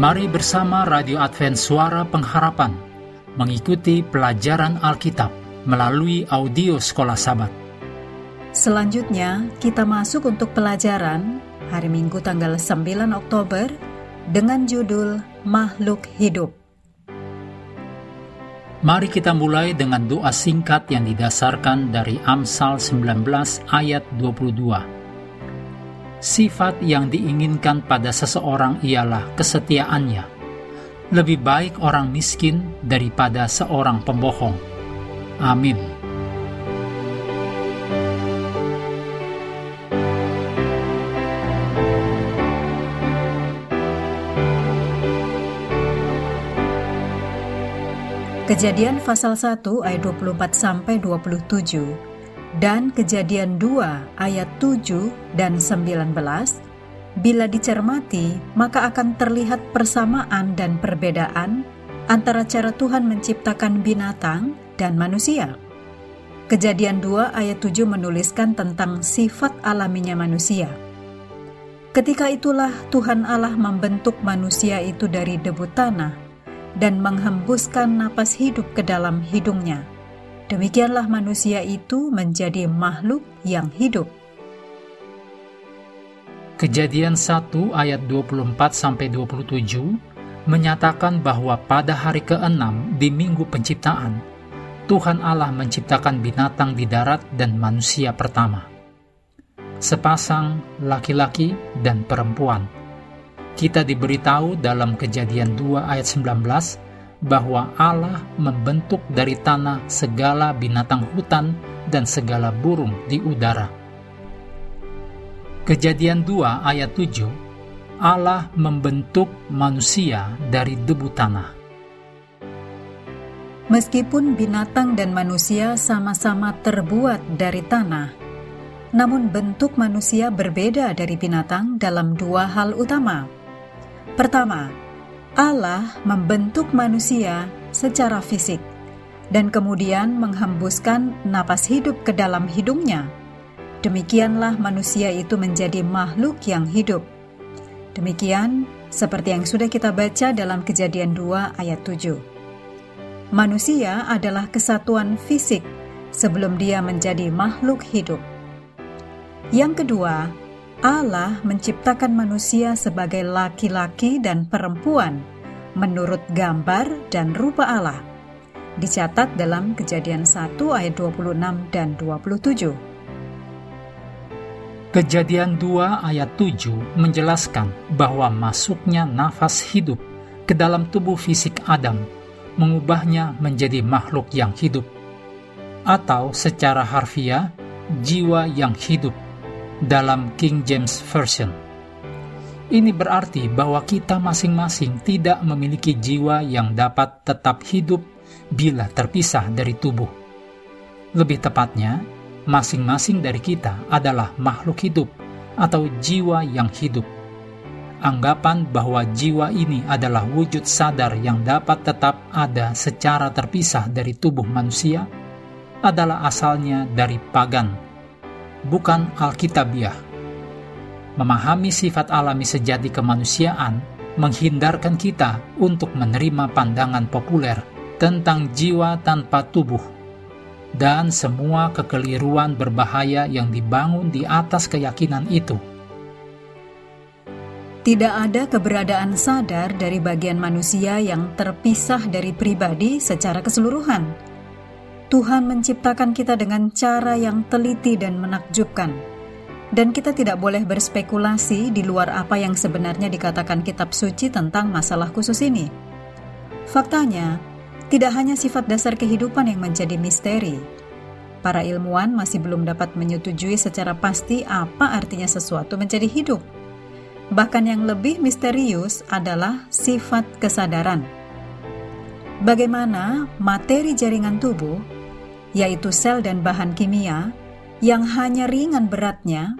Mari bersama Radio Advent Suara Pengharapan mengikuti pelajaran Alkitab melalui audio Sekolah Sabat. Selanjutnya, kita masuk untuk pelajaran hari Minggu tanggal 9 Oktober dengan judul Makhluk Hidup. Mari kita mulai dengan doa singkat yang didasarkan dari Amsal 19 ayat 22. Sifat yang diinginkan pada seseorang ialah kesetiaannya. Lebih baik orang miskin daripada seorang pembohong. Amin. Kejadian pasal 1 ayat 24 sampai 27 dan Kejadian 2 ayat 7 dan 19, bila dicermati maka akan terlihat persamaan dan perbedaan antara cara Tuhan menciptakan binatang dan manusia. Kejadian 2 ayat 7 menuliskan tentang sifat alaminya manusia. Ketika itulah Tuhan Allah membentuk manusia itu dari debu tanah dan menghembuskan napas hidup ke dalam hidungnya Demikianlah manusia itu menjadi makhluk yang hidup. Kejadian 1 ayat 24 sampai 27 menyatakan bahwa pada hari ke-6 di minggu penciptaan, Tuhan Allah menciptakan binatang di darat dan manusia pertama. Sepasang laki-laki dan perempuan. Kita diberitahu dalam Kejadian 2 ayat 19 bahwa Allah membentuk dari tanah segala binatang hutan dan segala burung di udara. Kejadian 2 ayat 7 Allah membentuk manusia dari debu tanah. Meskipun binatang dan manusia sama-sama terbuat dari tanah, namun bentuk manusia berbeda dari binatang dalam dua hal utama. Pertama, Allah membentuk manusia secara fisik dan kemudian menghembuskan napas hidup ke dalam hidungnya. Demikianlah manusia itu menjadi makhluk yang hidup. Demikian seperti yang sudah kita baca dalam Kejadian 2 ayat 7. Manusia adalah kesatuan fisik sebelum dia menjadi makhluk hidup. Yang kedua, Allah menciptakan manusia sebagai laki-laki dan perempuan menurut gambar dan rupa Allah. Dicatat dalam Kejadian 1 ayat 26 dan 27. Kejadian 2 ayat 7 menjelaskan bahwa masuknya nafas hidup ke dalam tubuh fisik Adam mengubahnya menjadi makhluk yang hidup atau secara harfiah jiwa yang hidup dalam King James Version. Ini berarti bahwa kita masing-masing tidak memiliki jiwa yang dapat tetap hidup bila terpisah dari tubuh. Lebih tepatnya, masing-masing dari kita adalah makhluk hidup atau jiwa yang hidup. Anggapan bahwa jiwa ini adalah wujud sadar yang dapat tetap ada secara terpisah dari tubuh manusia adalah asalnya dari pagan bukan Alkitabiah. Memahami sifat alami sejati kemanusiaan menghindarkan kita untuk menerima pandangan populer tentang jiwa tanpa tubuh dan semua kekeliruan berbahaya yang dibangun di atas keyakinan itu. Tidak ada keberadaan sadar dari bagian manusia yang terpisah dari pribadi secara keseluruhan Tuhan menciptakan kita dengan cara yang teliti dan menakjubkan. Dan kita tidak boleh berspekulasi di luar apa yang sebenarnya dikatakan kitab suci tentang masalah khusus ini. Faktanya, tidak hanya sifat dasar kehidupan yang menjadi misteri. Para ilmuwan masih belum dapat menyetujui secara pasti apa artinya sesuatu menjadi hidup. Bahkan yang lebih misterius adalah sifat kesadaran. Bagaimana materi jaringan tubuh yaitu sel dan bahan kimia, yang hanya ringan beratnya,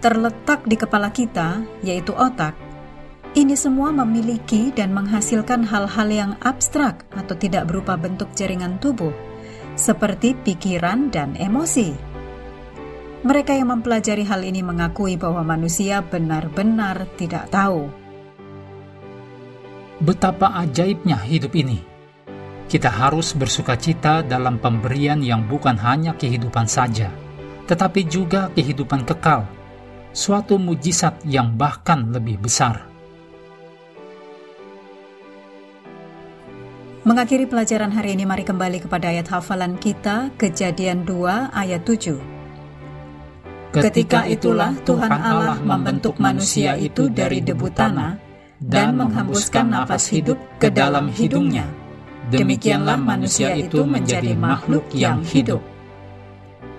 terletak di kepala kita, yaitu otak, ini semua memiliki dan menghasilkan hal-hal yang abstrak atau tidak berupa bentuk jaringan tubuh, seperti pikiran dan emosi. Mereka yang mempelajari hal ini mengakui bahwa manusia benar-benar tidak tahu. Betapa ajaibnya hidup ini. Kita harus bersuka cita dalam pemberian yang bukan hanya kehidupan saja, tetapi juga kehidupan kekal, suatu mujizat yang bahkan lebih besar. Mengakhiri pelajaran hari ini, mari kembali kepada ayat hafalan kita, Kejadian 2 ayat 7. Ketika itulah Tuhan Allah membentuk manusia itu dari debu tanah dan menghembuskan nafas hidup ke dalam hidungnya. Demikianlah manusia itu menjadi makhluk yang hidup.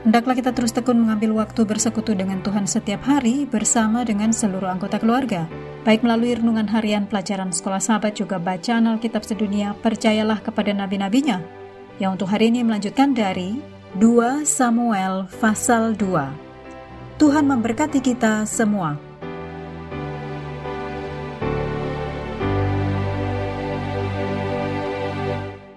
Hendaklah kita terus tekun mengambil waktu bersekutu dengan Tuhan setiap hari bersama dengan seluruh anggota keluarga baik melalui renungan harian pelajaran sekolah sahabat juga bacaan Alkitab sedunia, percayalah kepada nabi-nabinya, yang untuk hari ini melanjutkan dari 2 Samuel pasal 2. Tuhan memberkati kita semua.